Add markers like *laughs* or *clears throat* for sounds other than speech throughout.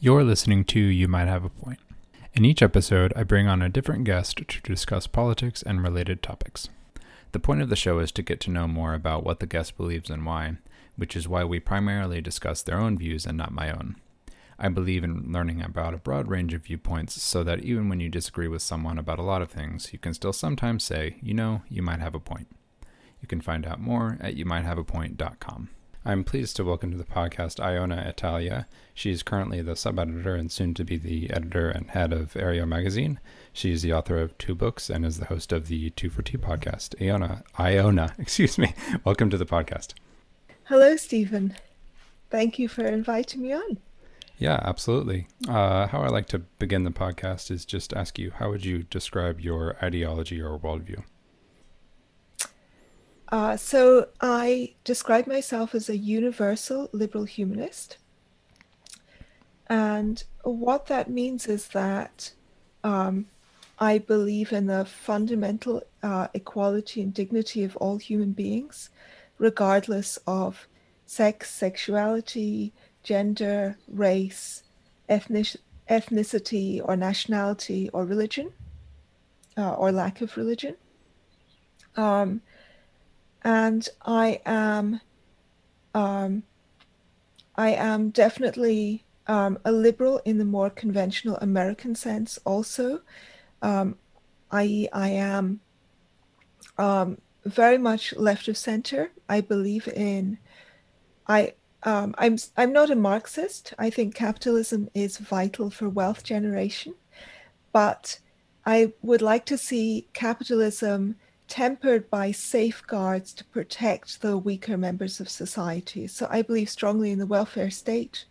You're listening to You Might Have a Point. In each episode, I bring on a different guest to discuss politics and related topics. The point of the show is to get to know more about what the guest believes and why, which is why we primarily discuss their own views and not my own. I believe in learning about a broad range of viewpoints so that even when you disagree with someone about a lot of things, you can still sometimes say, you know, you might have a point. You can find out more at youmighthaveapoint.com. I'm pleased to welcome to the podcast Iona Italia. She's currently the sub editor and soon to be the editor and head of Areo magazine. She's the author of two books and is the host of the Two for Tea podcast. Iona, Iona, *laughs* excuse me. Welcome to the podcast. Hello, Stephen. Thank you for inviting me on. Yeah, absolutely. Uh, how I like to begin the podcast is just ask you how would you describe your ideology or worldview? Uh, so I describe myself as a universal liberal humanist. And what that means is that um, I believe in the fundamental uh, equality and dignity of all human beings, regardless of sex, sexuality, gender, race, ethnic, ethnicity, or nationality, or religion, uh, or lack of religion. Um, and I am um, I am definitely um, a liberal in the more conventional American sense. Also, um, i.e., I am um, very much left of center. I believe in I. Um, I'm I'm not a Marxist. I think capitalism is vital for wealth generation, but I would like to see capitalism tempered by safeguards to protect the weaker members of society. So I believe strongly in the welfare state,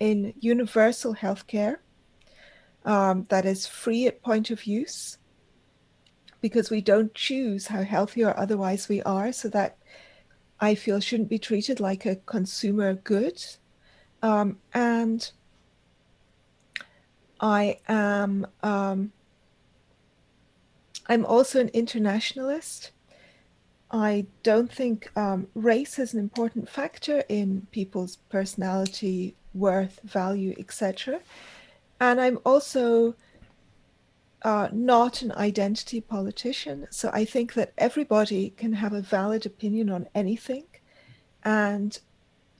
in universal healthcare um, that is free at point of use, because we don't choose how healthy or otherwise we are. So that I feel shouldn't be treated like a consumer good. Um, and I am. Um, I'm also an internationalist. I don't think um, race is an important factor in people's personality, worth, value, etc. And I'm also uh, not an identity politician. So I think that everybody can have a valid opinion on anything. And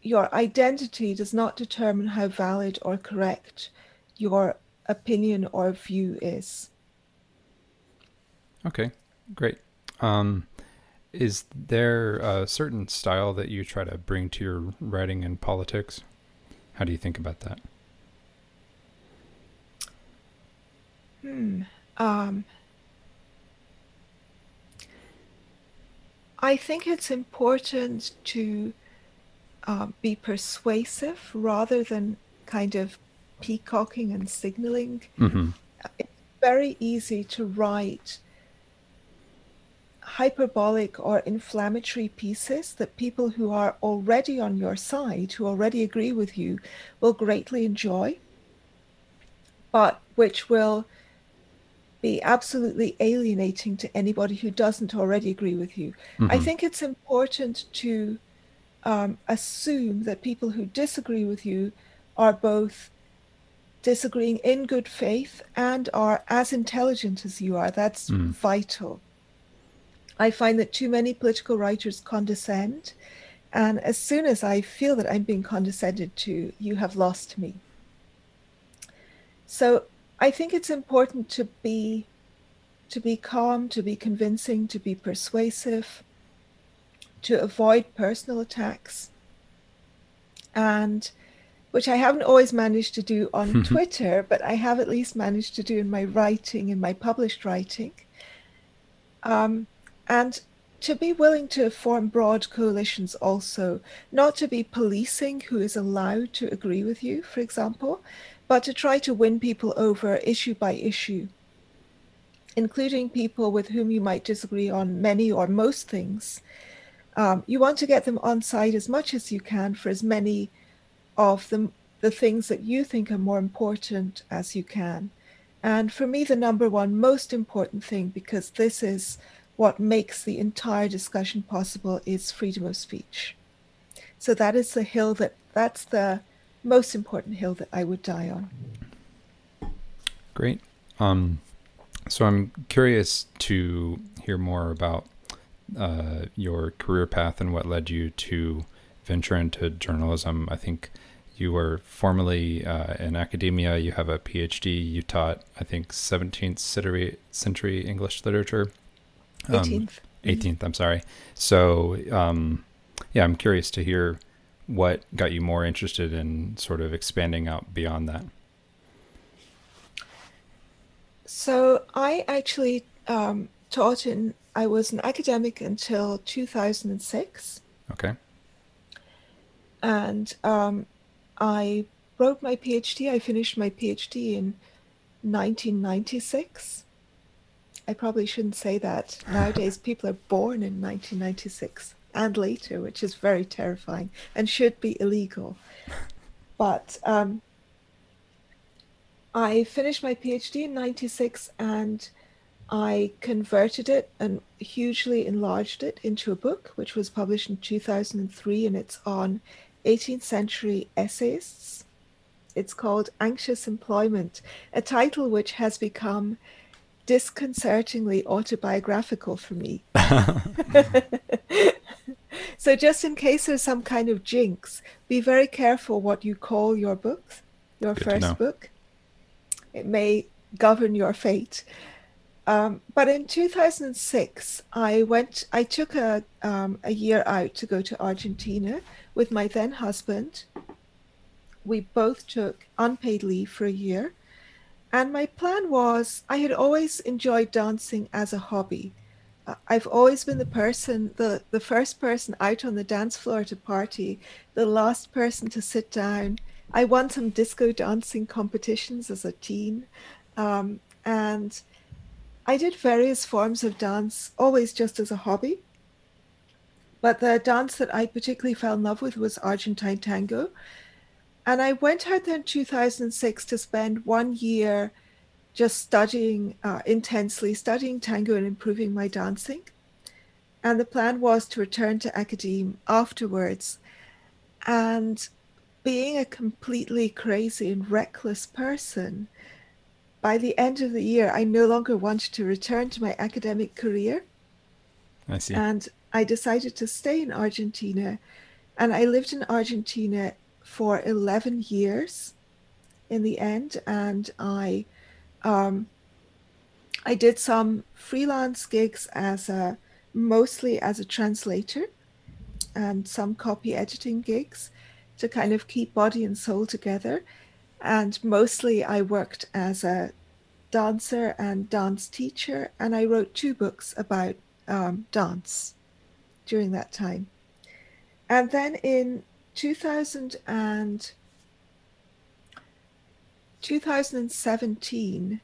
your identity does not determine how valid or correct your opinion or view is. Okay, great. Um, is there a certain style that you try to bring to your writing and politics? How do you think about that? Hmm. Um, I think it's important to uh, be persuasive rather than kind of peacocking and signaling. Mm-hmm. It's very easy to write hyperbolic or inflammatory pieces that people who are already on your side, who already agree with you, will greatly enjoy, but which will be absolutely alienating to anybody who doesn't already agree with you. Mm-hmm. I think it's important to um, assume that people who disagree with you are both disagreeing in good faith and are as intelligent as you are. That's mm. vital. I find that too many political writers condescend. And as soon as I feel that I'm being condescended to, you have lost me. So I think it's important to be to be calm, to be convincing, to be persuasive, to avoid personal attacks. And which I haven't always managed to do on *laughs* Twitter, but I have at least managed to do in my writing, in my published writing. Um, and to be willing to form broad coalitions also, not to be policing who is allowed to agree with you, for example, but to try to win people over issue by issue, including people with whom you might disagree on many or most things. Um, you want to get them on side as much as you can for as many of them, the things that you think are more important as you can. And for me, the number one most important thing, because this is what makes the entire discussion possible is freedom of speech. So that is the hill that that's the most important hill that I would die on. Great. Um, so I'm curious to hear more about uh, your career path and what led you to venture into journalism. I think you were formerly uh, in academia. You have a PhD. You taught, I think, 17th century, century English literature. Um, 18th. 18th, mm-hmm. I'm sorry. So, um, yeah, I'm curious to hear what got you more interested in sort of expanding out beyond that. So, I actually um, taught in, I was an academic until 2006. Okay. And um, I wrote my PhD. I finished my PhD in 1996. I probably shouldn't say that. Nowadays, *laughs* people are born in 1996 and later, which is very terrifying and should be illegal. But um, I finished my PhD in 96 and I converted it and hugely enlarged it into a book, which was published in 2003, and it's on 18th century essayists. It's called Anxious Employment, a title which has become disconcertingly autobiographical for me. *laughs* so, just in case there's some kind of jinx, be very careful what you call your books, your Good first book. It may govern your fate. Um, but in 2006, I went. I took a um, a year out to go to Argentina with my then husband. We both took unpaid leave for a year, and my plan was I had always enjoyed dancing as a hobby. Uh, I've always been the person, the the first person out on the dance floor to party, the last person to sit down. I won some disco dancing competitions as a teen, um, and I did various forms of dance, always just as a hobby. But the dance that I particularly fell in love with was Argentine tango. And I went out there in 2006 to spend one year just studying uh, intensely, studying tango and improving my dancing. And the plan was to return to academe afterwards. And being a completely crazy and reckless person, by the end of the year, I no longer wanted to return to my academic career. I see. And I decided to stay in Argentina. And I lived in Argentina for 11 years in the end. And I, um, I did some freelance gigs as a, mostly as a translator and some copy editing gigs to kind of keep body and soul together and mostly I worked as a dancer and dance teacher, and I wrote two books about um, dance during that time. And then in 2000 and 2017,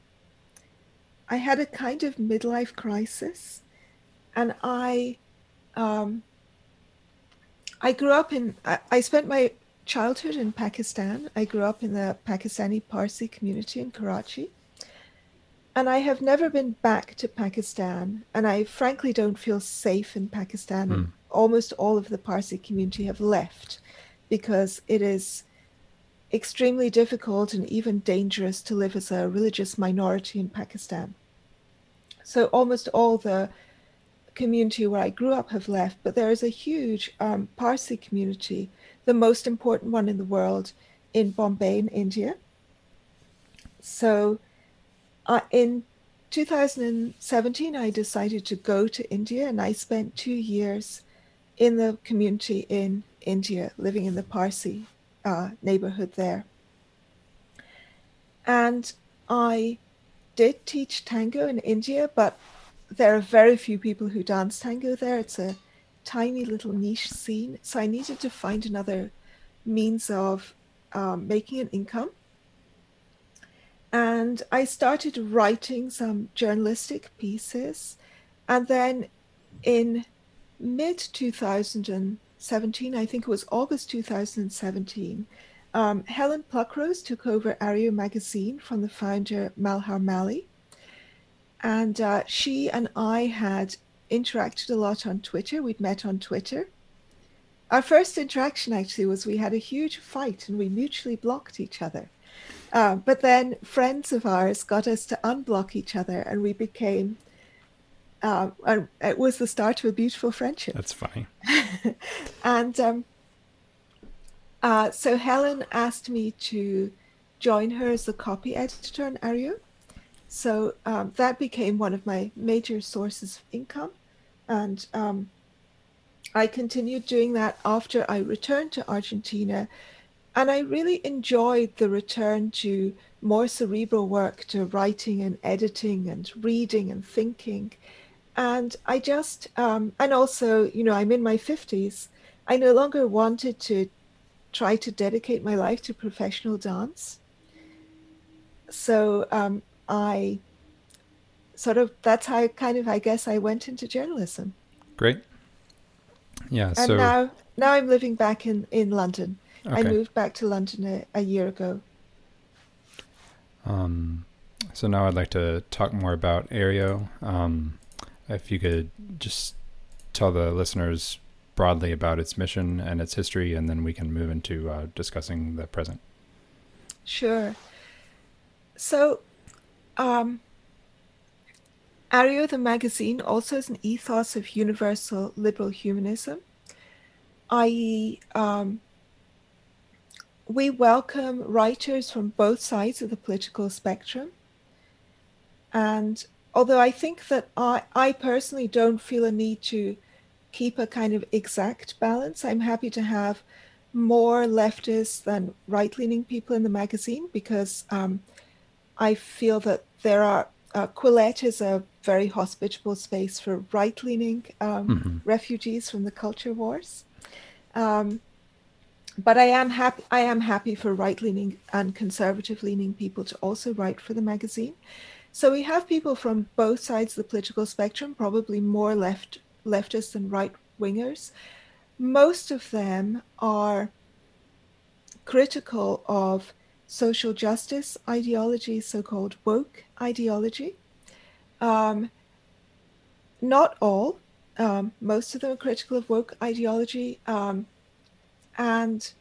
I had a kind of midlife crisis, and I, um, I grew up in. I, I spent my childhood in Pakistan. I grew up in the Pakistani Parsi community in Karachi. And I have never been back to Pakistan. And I frankly don't feel safe in Pakistan. Mm. Almost all of the Parsi community have left because it is extremely difficult and even dangerous to live as a religious minority in Pakistan. So almost all the community where I grew up have left, but there is a huge um, Parsi community the most important one in the world in Bombay, in India. So uh, in 2017, I decided to go to India and I spent two years in the community in India, living in the Parsi uh, neighborhood there. And I did teach tango in India, but there are very few people who dance tango there. It's a tiny little niche scene. So I needed to find another means of um, making an income. And I started writing some journalistic pieces. And then in mid 2017, I think it was August 2017, um, Helen Pluckrose took over Areo magazine from the founder Malhar Mali. And uh, she and I had interacted a lot on Twitter. We'd met on Twitter. our first interaction actually was we had a huge fight and we mutually blocked each other. Uh, but then friends of ours got us to unblock each other, and we became. Uh, and it was the start of a beautiful friendship. That's funny. *laughs* and um, uh, so Helen asked me to join her as the copy editor on Areo. So um, that became one of my major sources of income. And um, I continued doing that after I returned to Argentina. And I really enjoyed the return to more cerebral work, to writing and editing and reading and thinking. And I just, um, and also, you know, I'm in my 50s. I no longer wanted to try to dedicate my life to professional dance. So um, I sort of that's how kind of I guess I went into journalism. Great. Yeah. And so now now I'm living back in in London. Okay. I moved back to London a, a year ago. Um, so now I'd like to talk more about Areo. Um, if you could just tell the listeners broadly about its mission and its history, and then we can move into uh, discussing the present. Sure. So, um, Areo the magazine also has an ethos of universal liberal humanism, i.e., um, we welcome writers from both sides of the political spectrum. And although I think that I, I personally don't feel a need to keep a kind of exact balance, I'm happy to have more leftists than right leaning people in the magazine because um, I feel that there are. Uh, Quillette is a very hospitable space for right leaning um, Mhm. refugees from the culture wars. Um, but I am happy. I am happy for right-leaning and conservative-leaning people to also write for the magazine. So we have people from both sides of the political spectrum, probably more left leftists than right-wingers. Most of them are critical of social justice ideology, so-called woke ideology. Um, not all. Um, most of them are critical of woke ideology. Um, and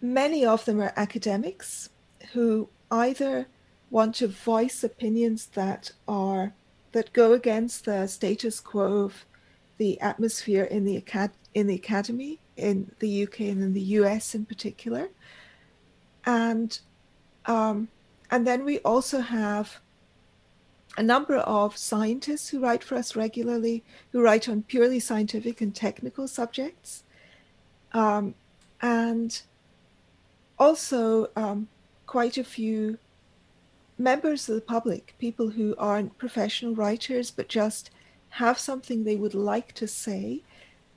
many of them are academics who either want to voice opinions that are that go against the status quo of the atmosphere in the acad- in the academy in the UK and in the US in particular, and um, and then we also have a number of scientists who write for us regularly, who write on purely scientific and technical subjects, um, and also um, quite a few members of the public, people who aren't professional writers but just have something they would like to say.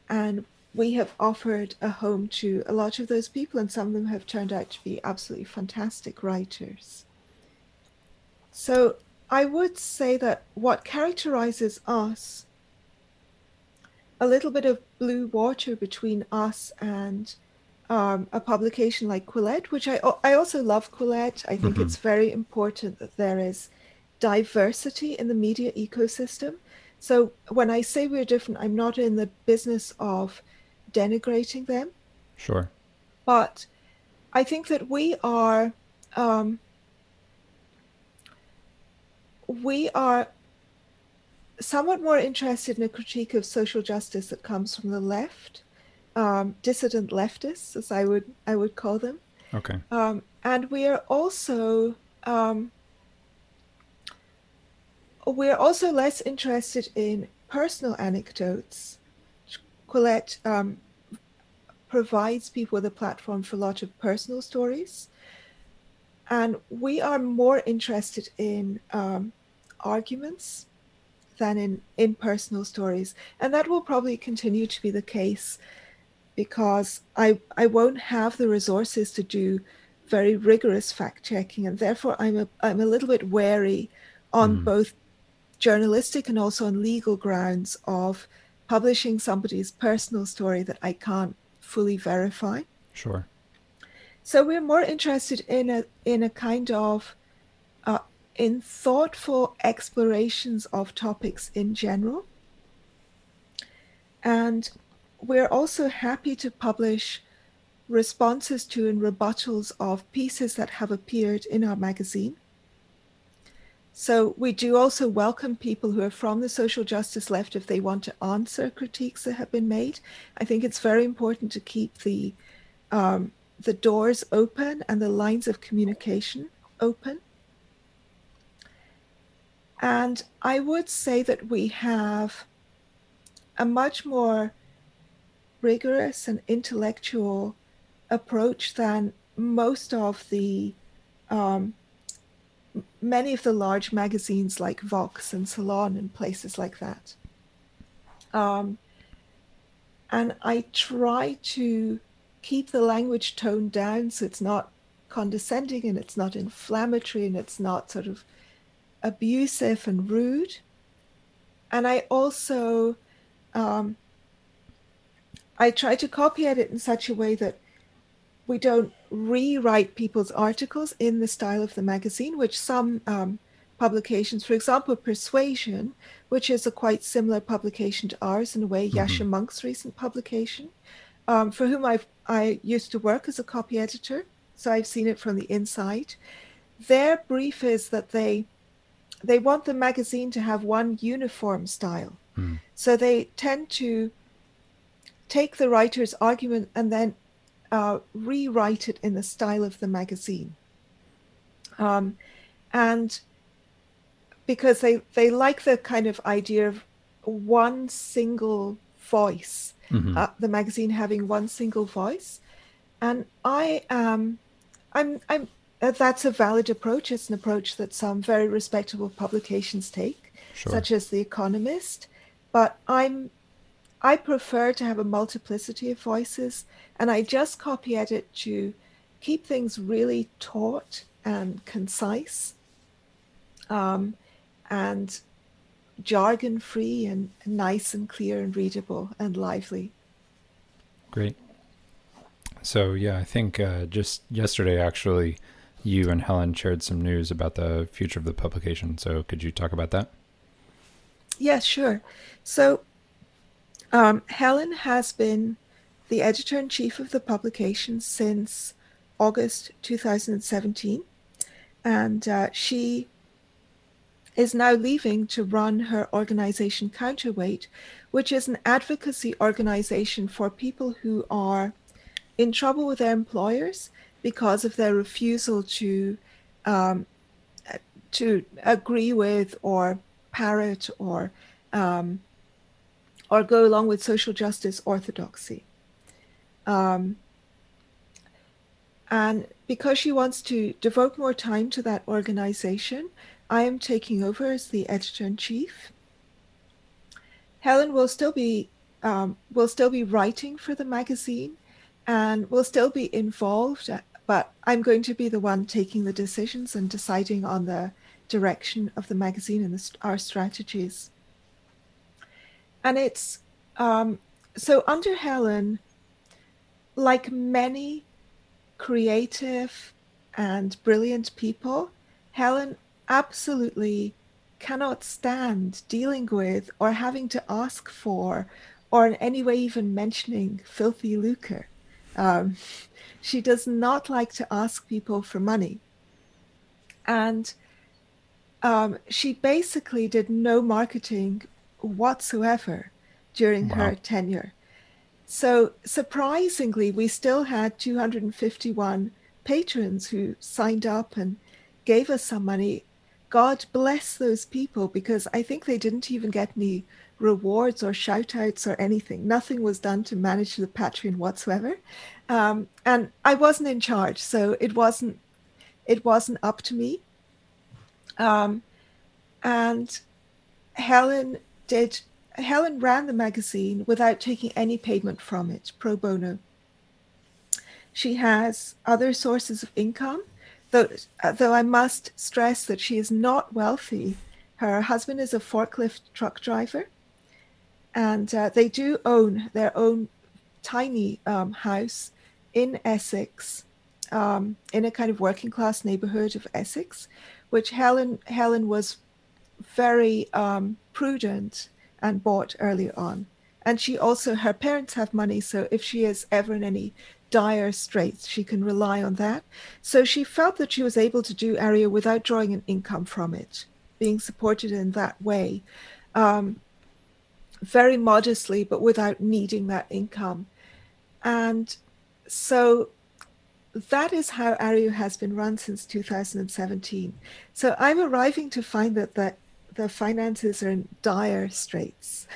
And we have offered a home to a lot of those people, and some of them have turned out to be absolutely fantastic writers. So I would say that what characterizes us, a little bit of blue water between us and um, a publication like Quillette, which I I also love Quillette. I think Mhm. it's very important that there is diversity in the media ecosystem. So when I say we're different, I'm not in the business of denigrating them, Sure. but I think that we are um, we are somewhat more interested in a critique of social justice that comes from the left, um, dissident leftists, as I would I would call them, Okay. um, and we are also um, we're also less interested in personal anecdotes. Quillette um, provides people with a platform for a lot of personal stories, and we are more interested in um, arguments than in, in personal stories, and that will probably continue to be the case because I I won't have the resources to do very rigorous fact checking, and therefore I'm a I'm a little bit wary on Mm. both journalistic and also on legal grounds of publishing somebody's personal story that I can't fully verify. Sure. So we're more interested in a in a kind of uh, in thoughtful explorations of topics in general, and we're also happy to publish responses to and rebuttals of pieces that have appeared in our magazine. So we do also welcome people who are from the social justice left if they want to answer critiques that have been made. I think it's very important to keep the um, the doors open and the lines of communication open. And I would say that we have a much more rigorous and intellectual approach than most of the um, many of the large magazines like Vox and Salon and places like that. Um, and I try to keep the language toned down so it's not condescending and it's not inflammatory and it's not sort of abusive and rude. And I also um, I try to copy edit in such a way that we don't rewrite people's articles in the style of the magazine, which some um, publications, for example, Persuasion, which is a quite similar publication to ours in a way, mm-hmm. Yascha Mounk's recent publication, um, for whom i I used to work as a copy editor, so I've seen it from the inside. Their brief is that they they want the magazine to have one uniform style. Mm. So they tend to take the writer's argument and then uh, rewrite it in the style of the magazine. Um, and because they, they like the kind of idea of one single voice, mm-hmm. uh, the magazine having one single voice. And I am, I'm, I'm, uh, that's a valid approach. It's an approach that some very respectable publications take, sure. such as The Economist. But I'm I prefer to have a multiplicity of voices, and I just copy edit to keep things really taut and concise, um, and jargon free and nice and clear and readable and lively. Great. So yeah, I think uh, just yesterday actually, you and Helen shared some news about the future of the publication. So could you talk about that? Yes, sure. So um, Helen has been the editor in chief of the publication since August 2017, and uh, she is now leaving to run her organization Counterweight, which is an advocacy organization for people who are in trouble with their employers because of their refusal to um, to agree with or parrot or um, or go along with social justice orthodoxy. Um, and because she wants to devote more time to that organization, I am taking over as the editor in chief. Helen will still be um, will still be writing for the magazine, and will still be involved. But I'm going to be the one taking the decisions and deciding on the direction of the magazine and the, our strategies and it's um, so under Helen, like many creative and brilliant people, Helen absolutely cannot stand dealing with or having to ask for or in any way even mentioning filthy lucre. Um, *laughs* she does not like to ask people for money. And um, she basically did no marketing whatsoever during wow. her tenure. So surprisingly, we still had 251 patrons who signed up and gave us some money. God bless those people because I think they didn't even get any rewards or shout outs or anything. Nothing was done to manage the Patreon whatsoever. Um, and I wasn't in charge, so it wasn't it wasn't up to me. Um, and Helen did Helen ran the magazine without taking any payment from it, pro bono. She has other sources of income, though, uh, though I must stress that she is not wealthy. Her husband is a forklift truck driver, and uh, they do own their own tiny um, house in Essex, um, in a kind of working class neighborhood of Essex, which Helen Helen was very um, prudent and bought early on. and she also her parents have money, so if she is ever in any dire straits, she can rely on that. So she felt that she was able to do Areo without drawing an income from it, being supported in that way, um, very modestly, but without needing that income. And so that is how Areo has been run since 2017. So I'm arriving to find that the, the finances are in dire straits.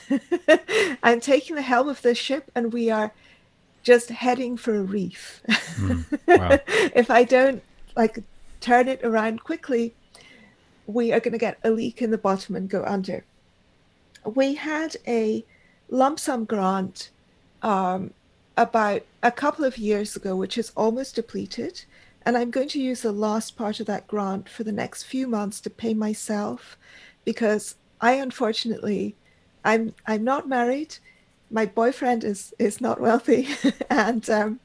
*laughs* I'm taking the helm of this ship and we are just heading for a reef. Mm, *laughs* wow. if I don't like turn it around quickly, we are going to get a leak in the bottom and go under. We had a lump sum grant um, about a couple of years ago, which is almost depleted. And I'm going to use the last part of that grant for the next few months to pay myself because I unfortunately I'm I'm not married. My boyfriend is is not wealthy *laughs* and um,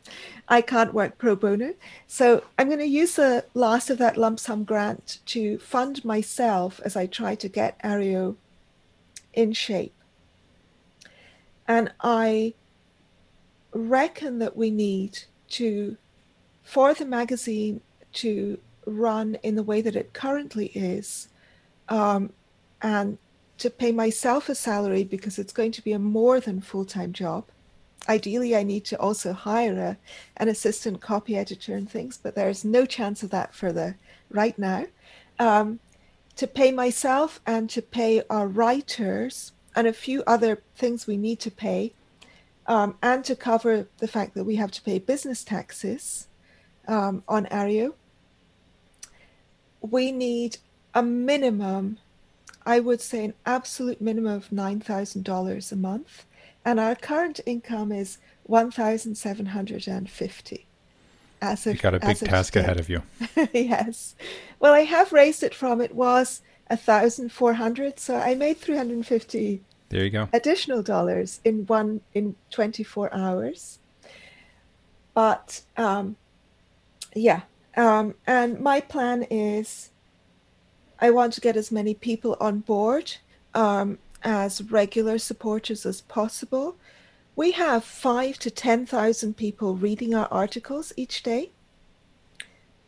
I can't work pro bono. So I'm going to use the last of that lump sum grant to fund myself as I try to get Areo in shape. And I reckon that we need to, for the magazine to run in the way that it currently is, um, and to pay myself a salary because it's going to be a more than full time job. Ideally, I need to also hire a, an assistant copy editor and things, but there's no chance of that for the right now. Um, to pay myself and to pay our writers and a few other things we need to pay um, and to cover the fact that we have to pay business taxes um, on Areo, we need a minimum, I would say an absolute minimum of $9,000 a month. And our current income is 1,750. As of, you got a big task today. ahead of you. *laughs* yes. Well, I have raised it from it was 1,400. So I made 350 there you go. Additional dollars in one in 24 hours. But um, yeah, um, and my plan is I want to get as many people on board um, as regular supporters as possible. We have five to 10,000 people reading our articles each day.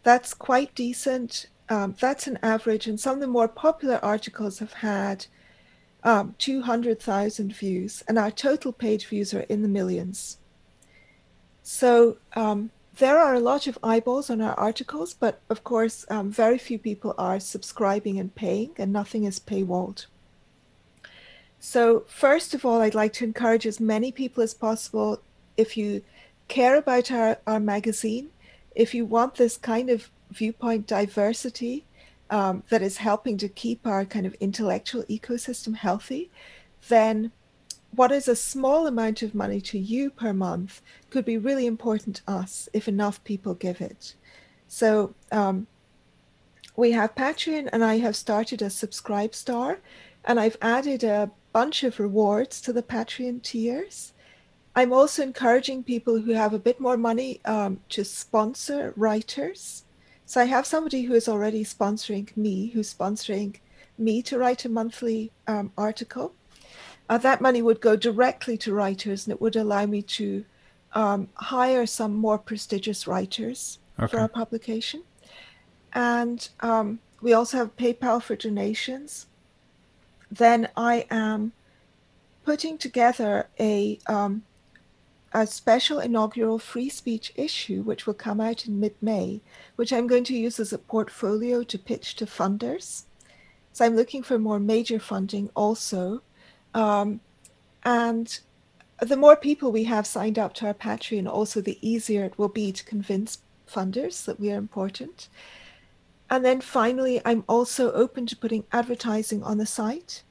That's quite decent. Um, that's an average, and some of the more popular articles have had um, 200,000 views, and our total page views are in the millions. So um, there are a lot of eyeballs on our articles, but of course, um, very few people are subscribing and paying, and nothing is paywalled. So, first of all, I'd like to encourage as many people as possible if you care about our, our magazine, if you want this kind of viewpoint diversity, um, that is helping to keep our kind of intellectual ecosystem healthy, then what is a small amount of money to you per month could be really important to us if enough people give it. So um, we have Patreon, and I have started a Subscribe Star, and I've added a bunch of rewards to the Patreon tiers. I'm also encouraging people who have a bit more money um, to sponsor writers. So I have somebody who is already sponsoring me, who's sponsoring me to write a monthly um, article. Uh, that money would go directly to writers and it would allow me to um, hire some more prestigious writers okay. for our publication. And um, we also have PayPal for donations. Then I am putting together a um, a special inaugural free speech issue, which will come out in mid May, which I'm going to use as a portfolio to pitch to funders. So I'm looking for more major funding also. Um, and the more people we have signed up to our Patreon, also the easier it will be to convince funders that we are important. And then finally, I'm also open to putting advertising on the site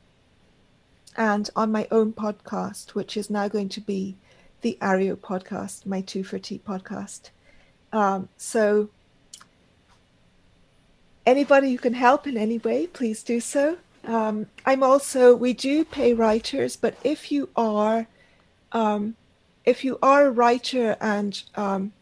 and on my own podcast, which is now going to be the Areo podcast, my Two for Tea podcast. Um, so, anybody who can help in any way, please do so. Um, I'm also we do pay writers, but if you are um, if you are a writer and um,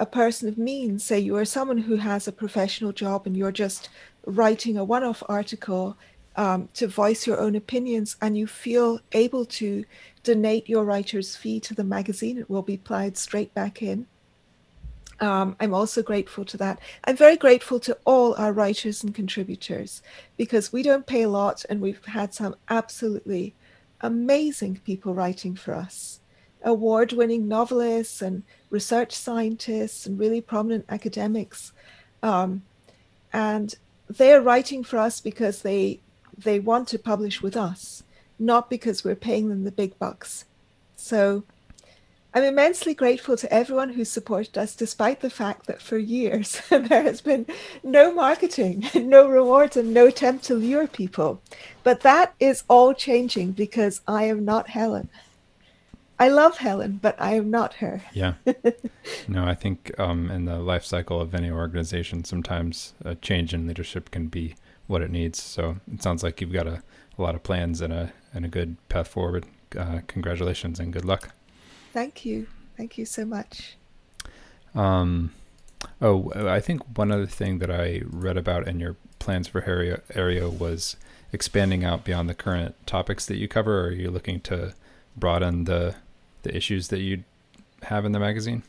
a person of means, say you are someone who has a professional job and you're just writing a one-off article um, to voice your own opinions and you feel able to donate your writer's fee to the magazine, it will be plowed straight back in. Um, I'm also grateful to that. I'm very grateful to all our writers and contributors because we don't pay a lot and we've had some absolutely amazing people writing for us. Award winning novelists and research scientists and really prominent academics. Um, and they're writing for us because they they want to publish with us, not because we're paying them the big bucks. So I'm immensely grateful to everyone who supported us, despite the fact that for years *laughs* there has been no marketing, *laughs* no rewards, and no attempt to lure people. But that is all changing because I am not Helen. I love Helen, but I am not her. Yeah. *laughs* No, I think um, in the life cycle of any organization, sometimes a change in leadership can be what it needs. So it sounds like you've got a, a lot of plans and a and a good path forward. Uh, congratulations and good luck. Thank you. Thank you so much. Um, oh, I think one other thing that I read about in your plans for area area was expanding out beyond the current topics that you cover. Or are you looking to broaden the the issues that you have in the magazine?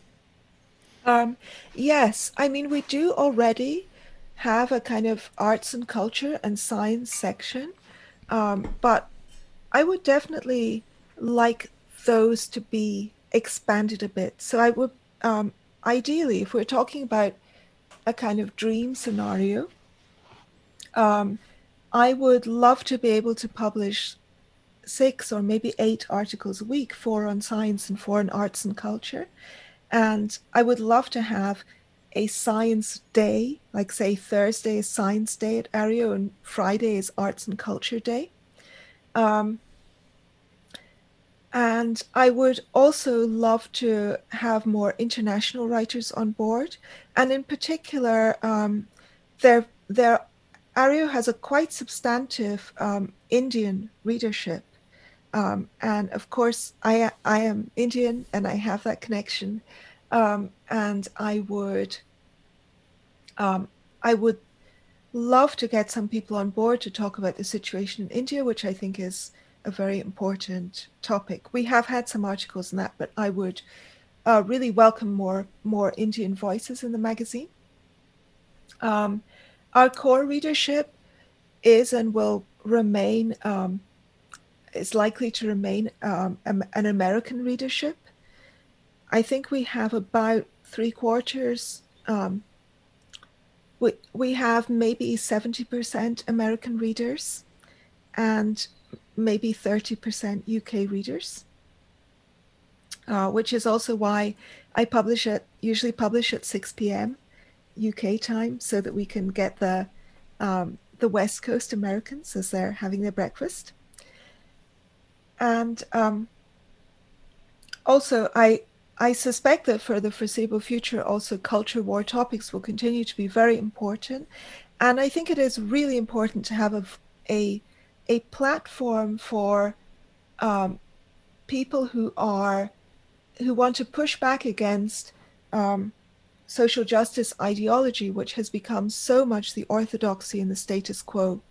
Um, yes, I mean we do already have a kind of arts and culture and science section, um, but I would definitely like those to be expanded a bit. So I would um, ideally, if we're talking about a kind of dream scenario, um, I would love to be able to publish six or maybe eight articles a week, four on science and four on arts and culture. And I would love to have a science day, like say Thursday is Science Day at Areo and Friday is Arts and Culture Day. Um, and I would also love to have more international writers on board. And in particular, um, their Areo has a quite substantive um, Indian readership. Um, and of course, I, I am Indian and I have that connection. Um, and I would, um, I would love to get some people on board to talk about the situation in India, which I think is a very important topic. We have had some articles on that, but I would uh, really welcome more more Indian voices in the magazine. Um, our core readership is and will remain um, is likely to remain um, an American readership. I think we have about three quarters. Um, we we have maybe seventy percent American readers, and maybe 30% UK readers, uh, which is also why I publish it, usually publish at 6 p.m. UK time so that we can get the, um, the West Coast Americans as they're having their breakfast. And um, also, I, I suspect that for the foreseeable future, also culture war topics will continue to be very important. And I think it is really important to have a, a a platform for um, people who are who want to push back against um, social justice ideology, which has become so much the orthodoxy and the status quo,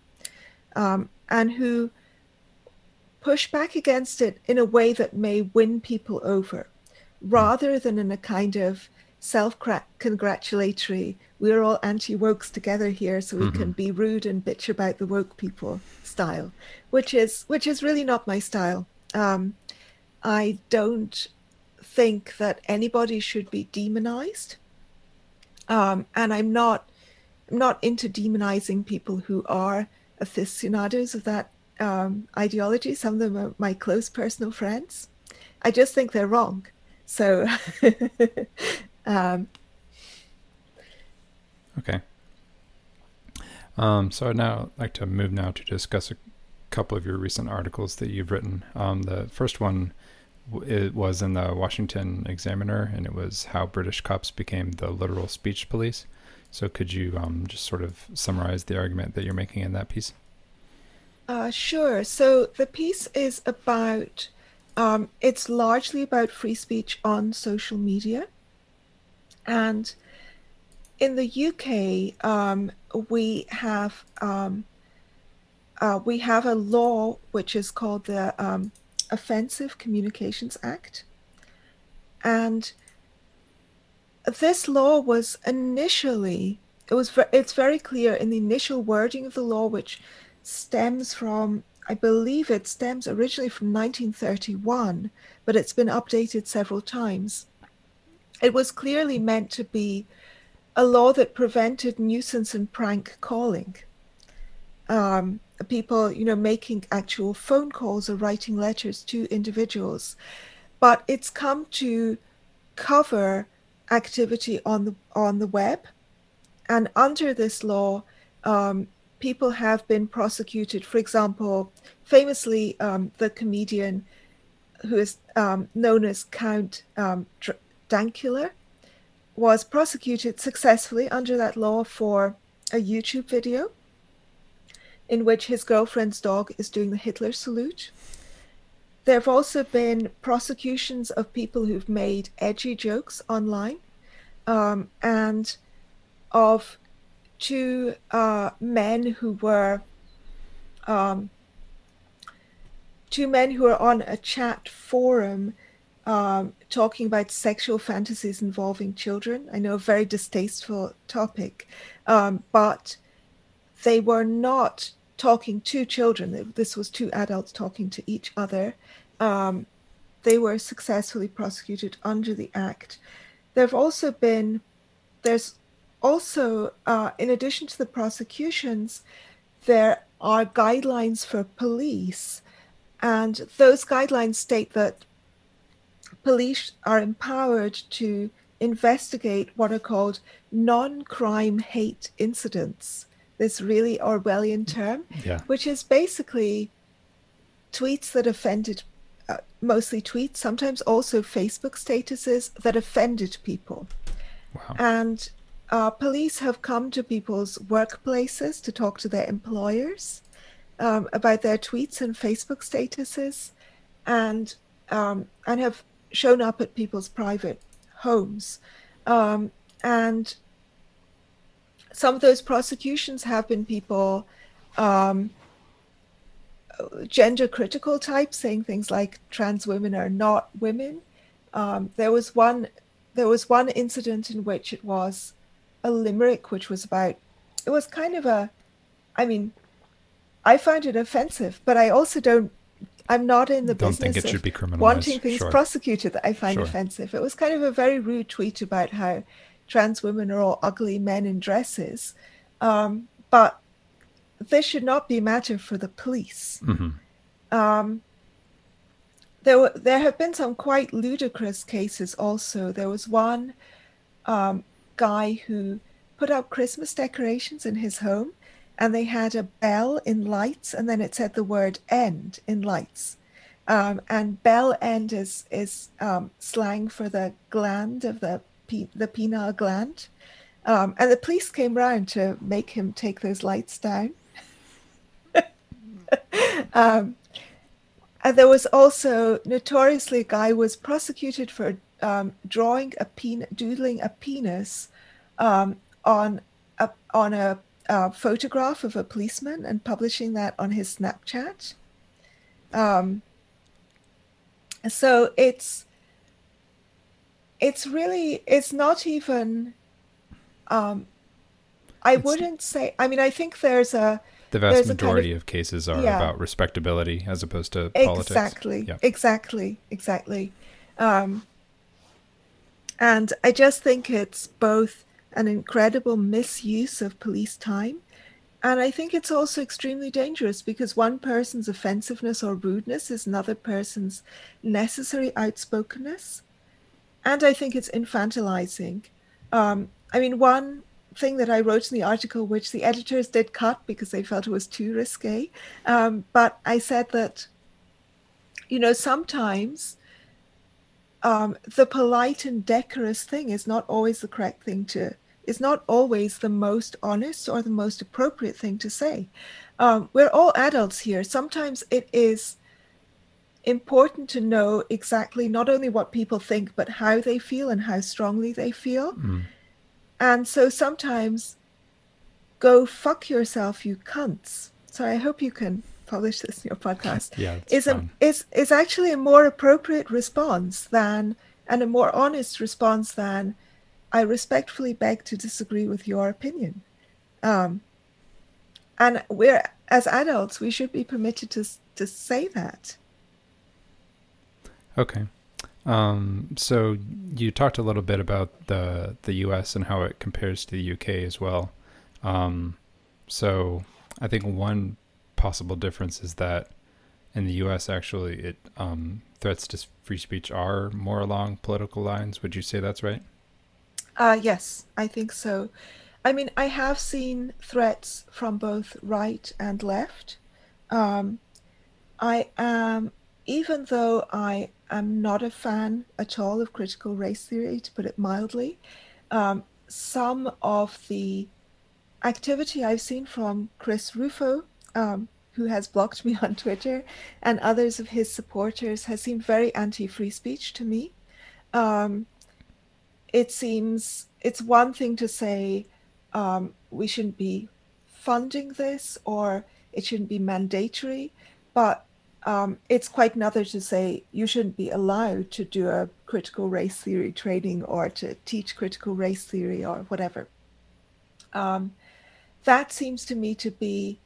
um, and who push back against it in a way that may win people over, rather than in a kind of self congratulatory, we're all anti wokes together here so we mm-hmm. can be rude and bitch about the woke people style, which is which is really not my style. Um, I don't think that anybody should be demonized, um, and I'm not I'm not into demonizing people who are aficionados of that um, ideology. Some of them are my close personal friends. I just think they're wrong. So *laughs* Um, okay. Um, so I'd now like to move now to discuss a couple of your recent articles that you've written. Um, the first one it was in the Washington Examiner, and it was how British cops became the literal speech police. So could you um, just sort of summarize the argument that you're making in that piece? Uh, sure. So the piece is about, um, it's largely about free speech on social media. And in the UK, um, we have um, uh, we have a law which is called the um, Offensive Communications Act. And this law was initially, it was it's very clear in the initial wording of the law, which stems from, I believe it stems originally from 1931, but it's been updated several times. It was clearly meant to be a law that prevented nuisance and prank calling. Um, people, you know, making actual phone calls or writing letters to individuals. But it's come to cover activity on the on the web, and under this law, um, people have been prosecuted. For example, famously, um, the comedian who is um, known as Count um, Dankula was prosecuted successfully under that law for a YouTube video in which his girlfriend's dog is doing the Hitler salute. There have also been prosecutions of people who've made edgy jokes online um, and of two uh, men who were um, two men who were on a chat forum um, talking about sexual fantasies involving children. I know a very distasteful topic, um, but they were not talking to children. This was two adults talking to each other. Um, they were successfully prosecuted under the Act. There have also been, there's also, uh, in addition to the prosecutions, there are guidelines for police. And those guidelines state that police are empowered to investigate what are called non crime hate incidents this really Orwellian term, yeah. which is basically tweets that offended, uh, mostly tweets, sometimes also Facebook statuses that offended people. Wow. And uh, police have come to people's workplaces to talk to their employers um, about their tweets and Facebook statuses, and um, and have shown up at people's private homes. Um, and some of those prosecutions have been people um, gender critical types saying things like trans women are not women. Um, there was one there was one incident in which it was a limerick which was about it was kind of a I mean I found it offensive, but I also don't I'm not in the don't business think it should be criminalized. wanting things sure. prosecuted that I find Sure. offensive. It was kind of a very rude tweet about how trans women are all ugly men in dresses. Um, but this should not be a matter for the police. Mhm. Um, there, were, there have been some quite ludicrous cases also. There was one um, guy who put up Christmas decorations in his home, and they had a bell in lights, and then it said the word end in lights. Um, and bell end is, is um, slang for the gland of the pe- the penile gland. Um, and the police came round to make him take those lights down. *laughs* um, and there was also notoriously a guy was prosecuted for um, drawing a pen, doodling a penis um, on a on a, uh photograph of a policeman and publishing that on his Snapchat. Um, so it's it's really it's not even um i It's- wouldn't say i mean i think there's a The vast There's a kind of- majority of, cases are yeah. about respectability as opposed to politics. exactly Yeah. exactly exactly um and i just think it's both an incredible misuse of police time and i think it's also extremely dangerous because one person's offensiveness or rudeness is another person's necessary outspokenness and I think it's infantilizing. Um, I mean, one thing that I wrote in the article, which the editors did cut because they felt it was too risque, um, but I said that, you know, sometimes um, the polite and decorous thing is not always the correct thing to, is not always the most honest or the most appropriate thing to say. Um, we're all adults here. Sometimes it is important to know exactly not only what people think, but how they feel and how strongly they feel. Mm. And so sometimes go fuck yourself, you cunts. sorry, I hope you can publish this in your podcast. *laughs* yeah, is a is is actually a more appropriate response than and a more honest response than I respectfully beg to disagree with your opinion. Um, and we're as adults, we should be permitted to to say that. Okay. Um, so you talked a little bit about the the U.S. and how it compares to the U.K. as well. Um, so I think one possible difference is that in the U.S. actually it um, threats to free speech are more along political lines. Would you say that's right? Uh, yes, I think so. I mean, I have seen threats from both right and left. Um, I am, even though I am not a fan at all of critical race theory, to put it mildly, um, some of the activity I've seen from Chris Rufo, um, who has blocked me *laughs* on Twitter, and others of his supporters has seemed very anti free speech to me. Um, it seems it's one thing to say um, we shouldn't be funding this or it shouldn't be mandatory, but um, it's quite another to say you shouldn't be allowed to do a critical race theory training or to teach critical race theory or whatever. Um, that seems to me to be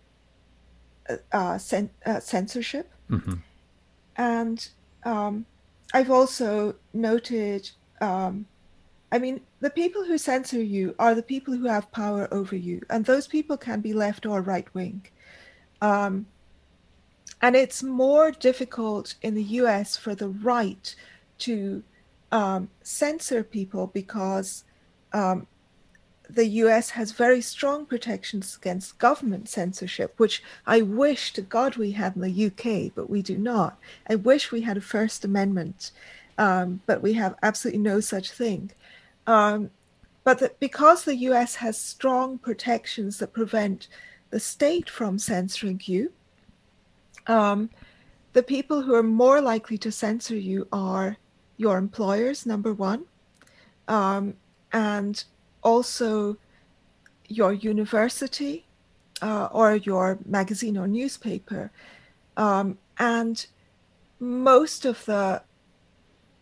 uh, uh, cen- uh, censorship. Mm-hmm. And um, I've also noted um, I mean, the people who censor you are the people who have power over you, and those people can be left or right wing. Um, and it's more difficult in the US for the right to um, censor people because um, the US has very strong protections against government censorship, which I wish to God we had in the UK, but we do not. I wish we had a First Amendment, um, but we have absolutely no such thing. Um, but because the US has strong protections that prevent the state from censoring you, um, the people who are more likely to censor you are your employers, number one, um, and also your university uh, or your magazine or newspaper. Um, and most of the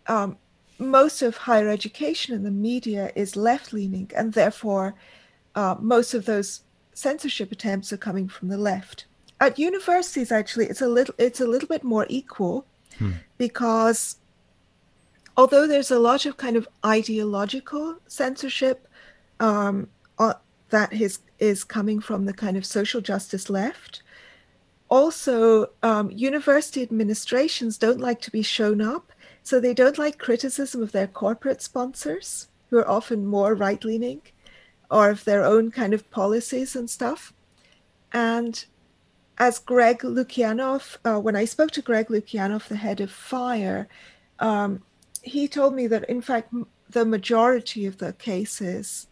um, most of higher education and the media is left leaning, and therefore, uh, most of those censorship attempts are coming from the left. At universities, actually, it's a little it's a little bit more equal hmm. because although there's a lot of kind of ideological censorship um, uh, that is is coming from the kind of social justice left. Also, um, university administrations don't like to be shown up so they don't like criticism of their corporate sponsors, who are often more right leaning, or of their own kind of policies and stuff. And as Greg Lukianoff, uh, when I spoke to Greg Lukianoff, the head of FIRE, um, he told me that in fact, the majority of the cases,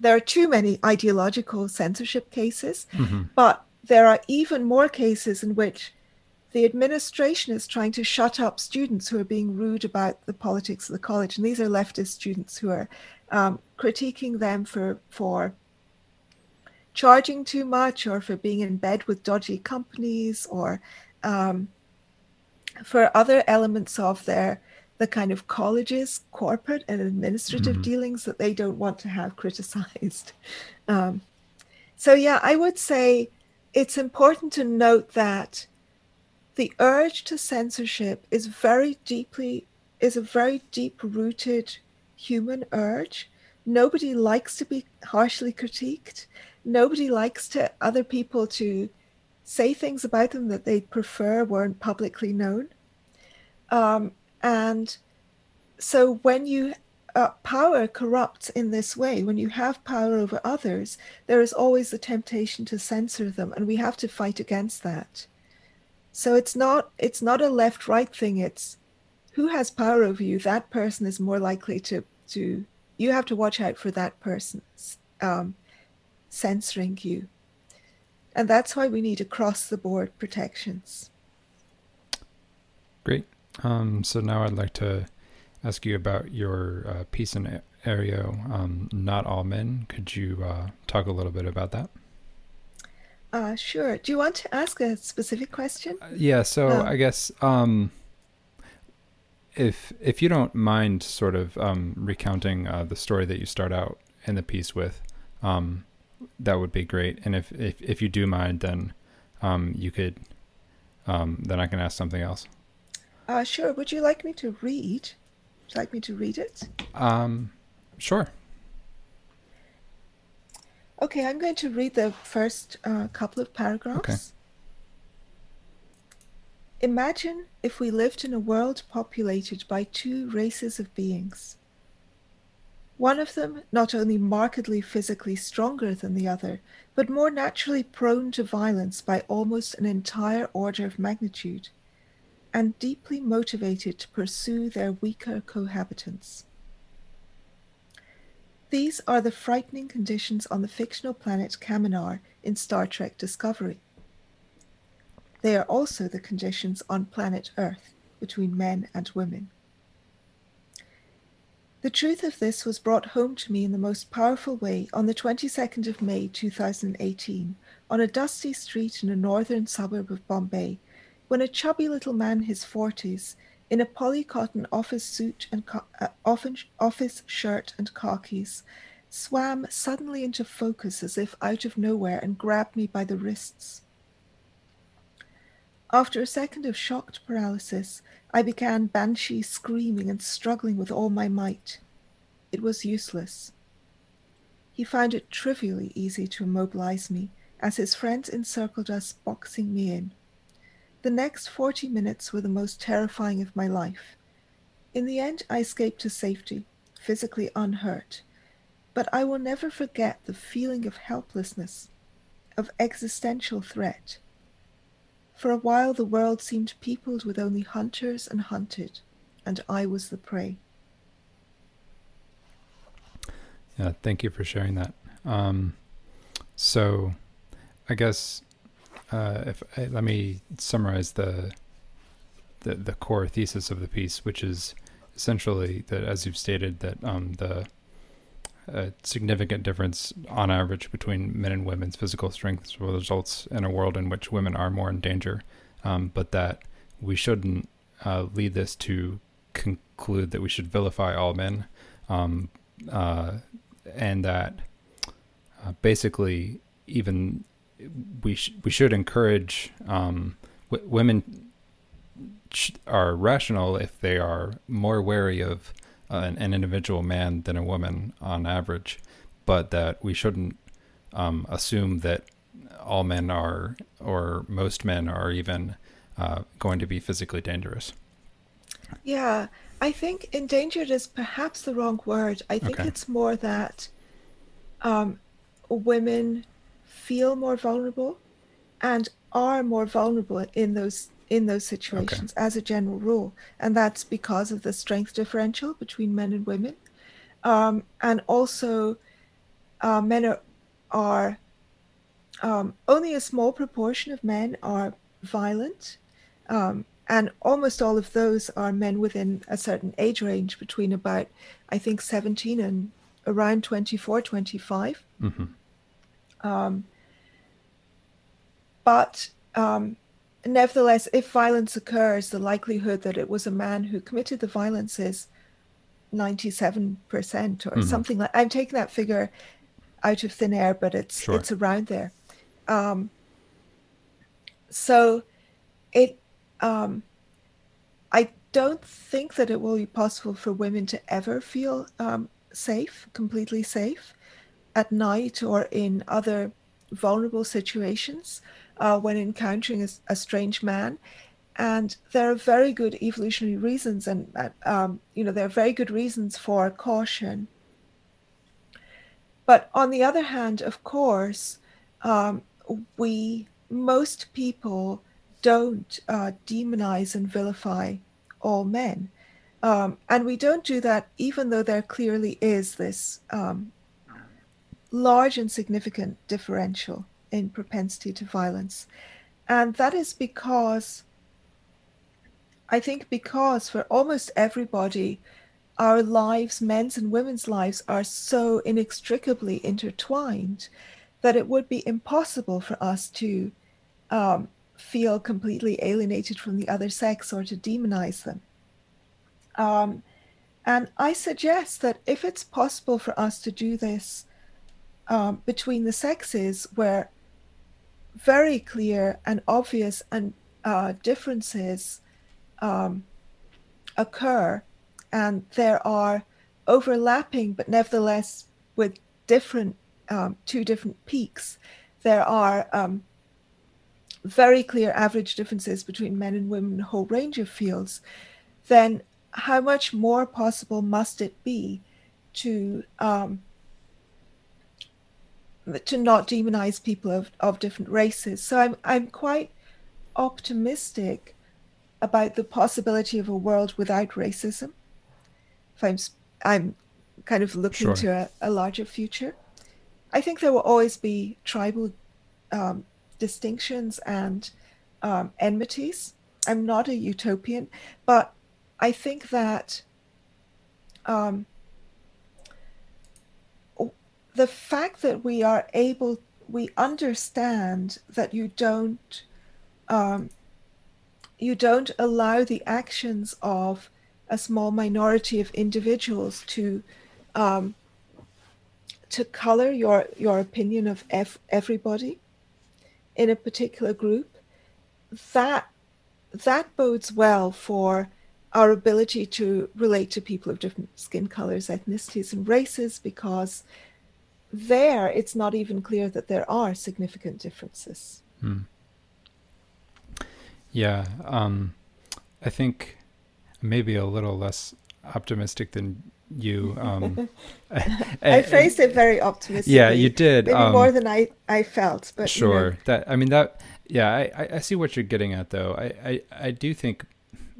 there are too many ideological censorship cases, mm-hmm. but there are even more cases in which the administration is trying to shut up students who are being rude about the politics of the college. And these are leftist students who are um, critiquing them for, for charging too much or for being in bed with dodgy companies or um, for other elements of their the kind of colleges corporate and administrative mm-hmm. dealings that they don't want to have *laughs* criticized um, so yeah i would say it's important to note that the urge to censorship is very deeply is a very deep rooted human urge. Nobody likes to be harshly critiqued. Nobody likes to other people to say things about them that they prefer weren't publicly known. Um, and so when you uh, power corrupts in this way when you have power over others there is always the temptation to censor them and we have to fight against that so it's not it's not a left right thing. It's who has power over you. That person is more likely to to you have to watch out for that person um, censoring you, and that's why we need across the board protections. Great. Um, so now I'd like to ask you about your uh, piece in Areo, um, Not All Men. Could you uh, talk a little bit about that? Uh, sure. Do you want to ask a specific question? Uh, yeah. So Oh. I guess um, if if you don't mind, sort of um, recounting uh, the story that you start out in the piece with, um, that would be great. And if if if you do mind, then um, you could um, then I can ask something else. Uh, sure. Would you like me to read? Would you like me to read it? Um, sure. Okay, I'm going to read the first uh, couple of paragraphs. Okay. Imagine if we lived in a world populated by two races of beings. One of them not only markedly physically stronger than the other, but more naturally prone to violence by almost an entire order of magnitude, and deeply motivated to pursue their weaker cohabitants. These are the frightening conditions on the fictional planet Kaminar in Star Trek Discovery. They are also the conditions on planet Earth between men and women. The truth of this was brought home to me in the most powerful way on the 22nd of May 2018 on a dusty street in a northern suburb of Bombay when a chubby little man his 40s in a polycotton office suit and co- uh, office, office shirt and khakis swam suddenly into focus as if out of nowhere and grabbed me by the wrists. After a second of shocked paralysis, I began banshee screaming and struggling with all my might. It was useless. He found it trivially easy to immobilize me as his friends encircled us, boxing me in. The next 40 minutes were the most terrifying of my life. In the end, I escaped to safety, physically unhurt. But I will never forget the feeling of helplessness, of existential threat. For a while, the world seemed peopled with only hunters and hunted, and I was the prey. Yeah, thank you for sharing that. Um, so, I guess uh, if uh, let me summarize the, the the core thesis of the piece, which is essentially that, as you've stated, that um, the significant difference on average between men and women's physical strengths results in a world in which women are more in danger, um, but that we shouldn't uh, lead this to conclude that we should vilify all men, um, uh, and that basically even we sh- we should encourage um, w- women sh- are rational if they are more wary of uh, an, an individual man than a woman on average, but that we shouldn't um, assume that all men are or most men are even uh, going to be physically dangerous. Yeah, I think endangered is perhaps the wrong word. I think Okay. it's more that um, women feel more vulnerable and are more vulnerable in those in those situations as a general rule, and that's because of the strength differential between men and women, um, and also uh, men are, are um, only a small proportion of men are violent, um, and almost all of those are men within a certain age range between about, I think, 17 and around 24, 25. hmm Um, but um, nevertheless, if violence occurs, the likelihood that it was a man who committed the violence is 97% or Mhm. something like I'm taking that figure out of thin air, but it's Sure. it's around there. Um, so it um, I don't think that it will be possible for women to ever feel um, safe, completely safe at night or in other vulnerable situations uh, when encountering a, a strange man. And there are very good evolutionary reasons, and um, you know there are very good reasons for caution. But on the other hand, of course, um, we most people don't uh, demonize and vilify all men, um, and we don't do that even though there clearly is this um, large and significant differential in propensity to violence. And that is because, I think, because for almost everybody, our lives, men's and women's lives, are so inextricably intertwined that it would be impossible for us to um, feel completely alienated from the other sex or to demonize them. Um, and I suggest that if it's possible for us to do this um, between the sexes, where very clear and obvious and uh, differences um, occur, and there are overlapping, but nevertheless with different um, two different peaks, there are um, very clear average differences between men and women in a whole range of fields, then how much more possible must it be to um, to not demonize people of, of different races? So I'm I'm quite optimistic about the possibility of a world without racism. If I'm I'm kind of looking sure. to a, a, larger future, I think there will always be tribal um, distinctions and um, enmities. I'm not a utopian, but I think that um, the fact that we are able, we understand that you don't, um, you don't allow the actions of a small minority of individuals to um, to color your your opinion of ev- everybody in a particular group, that that bodes well for our ability to relate to people of different skin colors, ethnicities, and races because there it's not even clear that there are significant differences. Hmm. Yeah, um, I think maybe a little less optimistic than you. Um, *laughs* I, I phrased it very optimistically. Yeah, you did. Maybe um, more than I, I felt. But sure, you know. that I mean that. Yeah, I, I see what you're getting at, though. I, I, I do think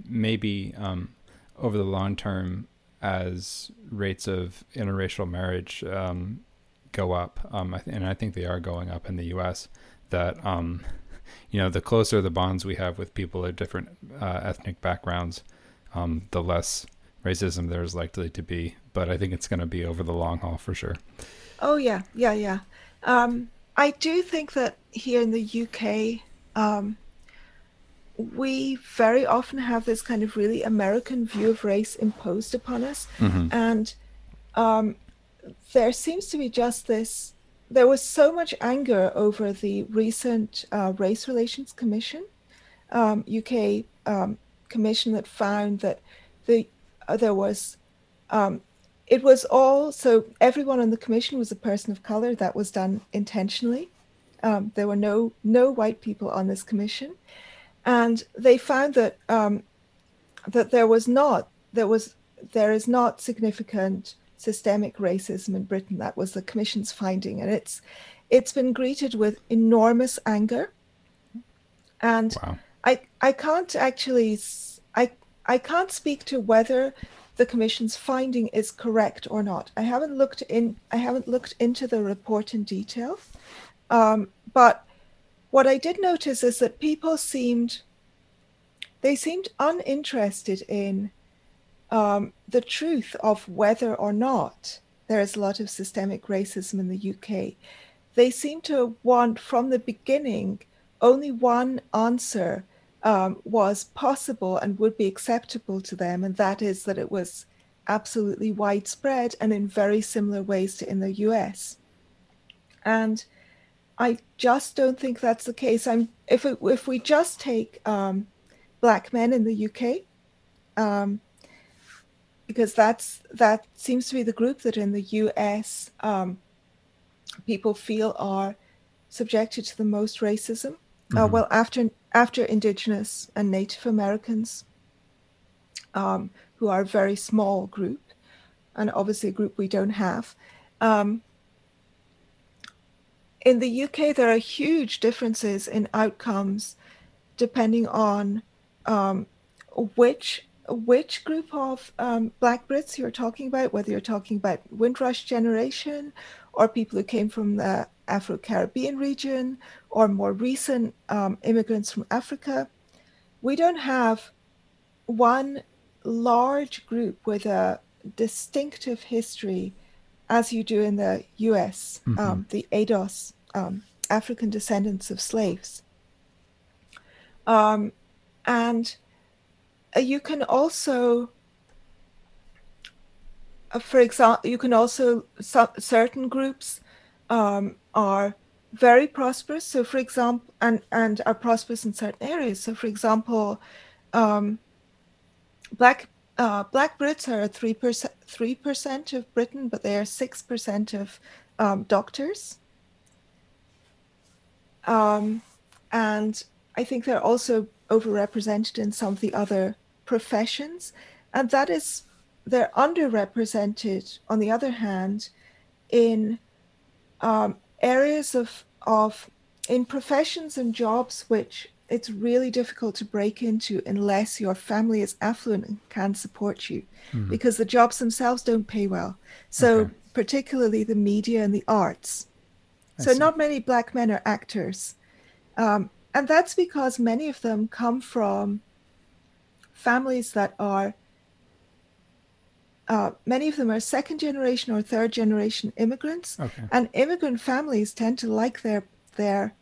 maybe um, over the long term, as rates of interracial marriage um, go up, um, and I think they are going up in the U.S. That um, *laughs* you know, the closer the bonds we have with people of different uh, ethnic backgrounds, um, the less racism there's likely to be. But I think it's going to be over the long haul for sure. Oh yeah, yeah, yeah. Um, I do think that here in the UK, um, we very often have this kind of really American view of race imposed upon us. Mm-hmm. And um, there seems to be just this there was so much anger over the recent uh, Race Relations Commission, um, UK um, commission that found that the uh, there was um, it was all so everyone on the commission was a person of color. That was done intentionally. Um, there were no no white people on this commission, and they found that um, that there was not there was there is not significant systemic racism in Britain. That was the commission's finding, and it's it's been greeted with enormous anger. And wow. I I can't actually I I can't speak to whether the commission's finding is correct or not. I haven't looked in I haven't looked into the report in detail, um, but what I did notice is that people seemed they seemed uninterested in um, the truth of whether or not there is a lot of systemic racism in the UK. They seem to want from the beginning only one answer um, was possible and would be acceptable to them, and that is that it was absolutely widespread and in very similar ways to in the US. And I just don't think that's the case. I'm if it, if we just take um, black men in the UK, um, because that's that seems to be the group that in the US um, people feel are subjected to the most racism. Uh, mm-hmm. Uh, well, after after Indigenous and Native Americans, um, who are a very small group, and obviously a group we don't have. Um, in the UK, there are huge differences in outcomes depending on um, which which group of um, Black Brits you're talking about, whether you're talking about Windrush generation or people who came from the Afro Caribbean region or more recent um, immigrants from Africa. We don't have one large group with a distinctive history as you do in the US, mm-hmm. um, the ADOS um, African descendants of slaves. Um, and you can also, uh, for example, you can also, some, certain groups um, are very prosperous. So, for example, and, and are prosperous in certain areas. So, for example, um, black uh, black Brits are three percent three percent of Britain, but they are six percent of um, doctors. Um, and I think they're also overrepresented in some of the other professions, and that is they're underrepresented. On the other hand, in um, areas of of in professions and jobs which it's really difficult to break into unless your family is affluent and can support you mm-hmm. because the jobs themselves don't pay well so okay. particularly the media and the arts I so see. not many black men are actors um, and that's because many of them come from families that are uh, many of them are second generation or third generation immigrants okay. and immigrant families tend to like their their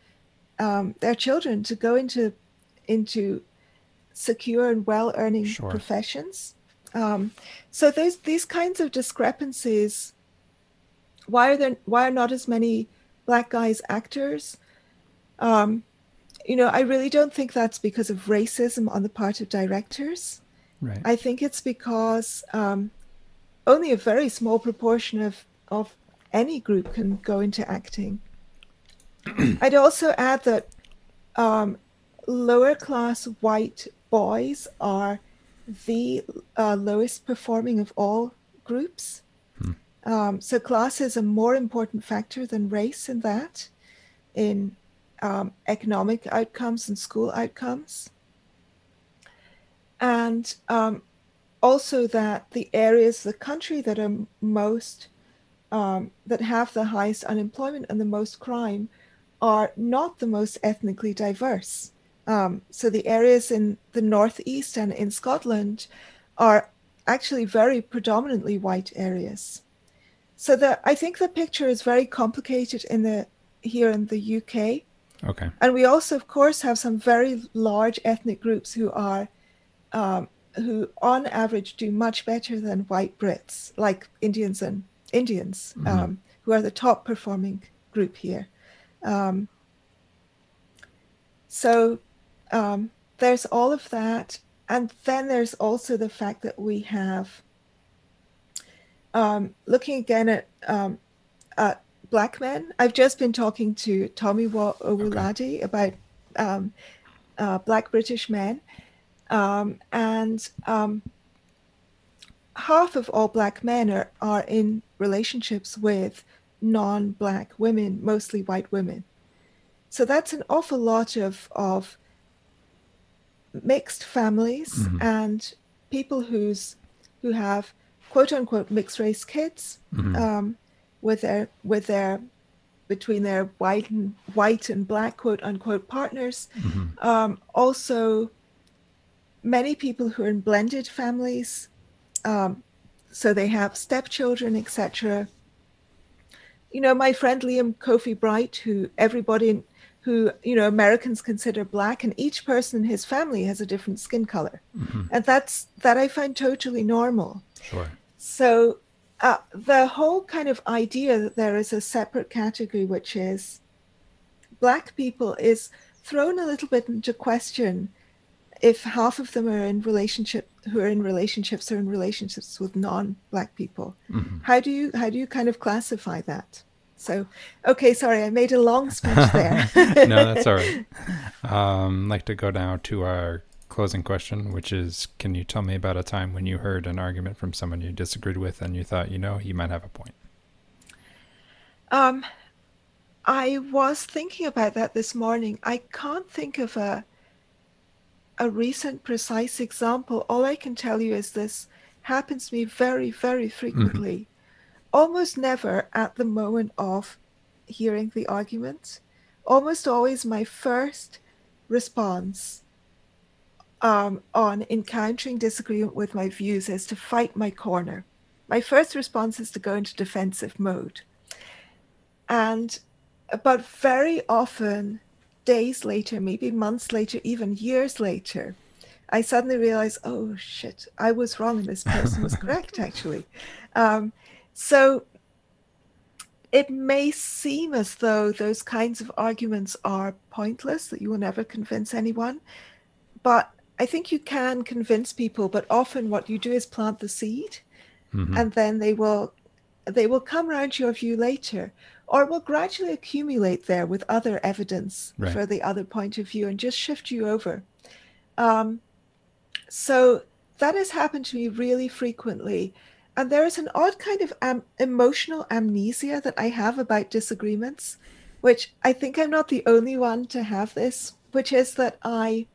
um, their children to go into into secure and well earning sure. professions. Um, so those these kinds of discrepancies. Why are there why are not as many black guys actors? Um, you know, I really don't think that's because of racism on the part of directors. Right. I think it's because um, only a very small proportion of of any group can go into acting. *clears throat* I'd also add that um, lower class white boys are the uh, lowest performing of all groups. Hmm. Um, so class is a more important factor than race in that, in um, economic outcomes and school outcomes. And um, also that the areas of the country that are most, um, that have the highest unemployment and the most crime are not the most ethnically diverse. Um, so the areas in the northeast and in Scotland are actually very predominantly white areas. So the I think the picture is very complicated in the here in the UK. Okay. And we also, of course, have some very large ethnic groups who are um, who, on average, do much better than white Brits, like Indians and Indians, mm-hmm. um, who are the top performing group here. Um, so um, there's all of that. And then there's also the fact that we have, um, looking again at, um, at black men, I've just been talking to Tomiwa Owolade okay. about um, uh, black British men. Um, and um, half of all black men are, are in relationships with non-black women, mostly white women. So that's an awful lot of of mixed families mm-hmm. and people who's who have quote unquote mixed race kids mm-hmm. um, with their with their between their white and white and black quote unquote partners. Mm-hmm. Um, also, many people who are in blended families, um, so they have stepchildren, etc you know, my friend Liam Kofi Bright, who everybody who you know Americans consider black, and each person in his family has a different skin color, mm-hmm. and that's that I find totally normal. Sure. So uh, the whole kind of idea that there is a separate category which is black people is thrown a little bit into question if half of them are in relationship who are in relationships or in relationships with non-black people. Mm-hmm. how do you how do you kind of classify that? So okay sorry i made a long speech *laughs* there. No that's all right. Um like to go now to our closing question which is can you tell me about a time when you heard an argument from someone you disagreed with and you thought you know you might have a point um i was thinking about that this morning i can't think of a a recent precise example. All I can tell you is this happens to me very, very frequently. Mm-hmm. Almost never at the moment of hearing the argument. Almost always my first response um, on encountering disagreement with my views is to fight my corner. My first response is to go into defensive mode. And but very often, days later, maybe months later, even years later, I suddenly realize, oh shit, I was wrong and this person was *laughs* correct, actually. Um, so it may seem as though those kinds of arguments are pointless, that you will never convince anyone. But I think you can convince people, but often what you do is plant the seed mm-hmm. and then they will they will come around to your view later or will gradually accumulate there with other evidence right. for the other point of view and just shift you over. Um, so that has happened to me really frequently. And there is an odd kind of am- emotional amnesia that I have about disagreements, which I think I'm not the only one to have this, which is that I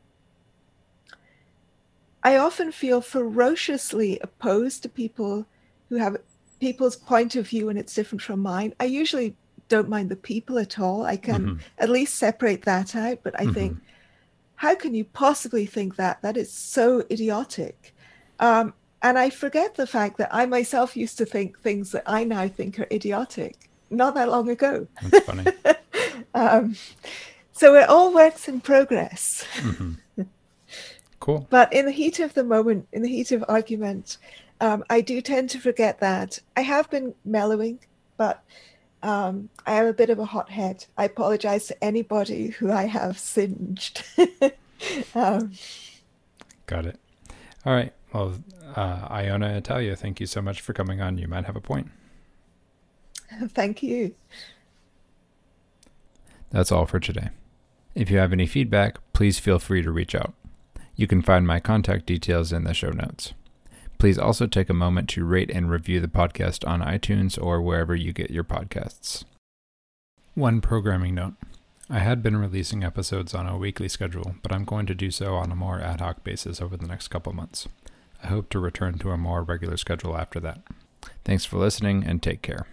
I often feel ferociously opposed to people who have people's point of view and it's different from mine. I usually don't mind the people at all. I can mm-hmm. at least separate that out. But I mm-hmm. think, how can you possibly think that? That is so idiotic. Um, and I forget the fact that I myself used to think things that I now think are idiotic not that long ago. That's funny. *laughs* um, so it all works in progress. Mm-hmm. Cool. But in the heat of the moment, in the heat of argument, um, I do tend to forget that. I have been mellowing, but um, I am a bit of a hothead. I apologize to anybody who I have singed. *laughs* um, Got it. All right. Well, uh, Iona Italia, thank you so much for coming on. You might have a point. *laughs* Thank you. That's all for today. If you have any feedback, please feel free to reach out. You can find my contact details in the show notes. Please also take a moment to rate and review the podcast on iTunes or wherever you get your podcasts. One programming note I had been releasing episodes on a weekly schedule, but I'm going to do so on a more ad hoc basis over the next couple months. I hope to return to a more regular schedule after that. Thanks for listening and take care.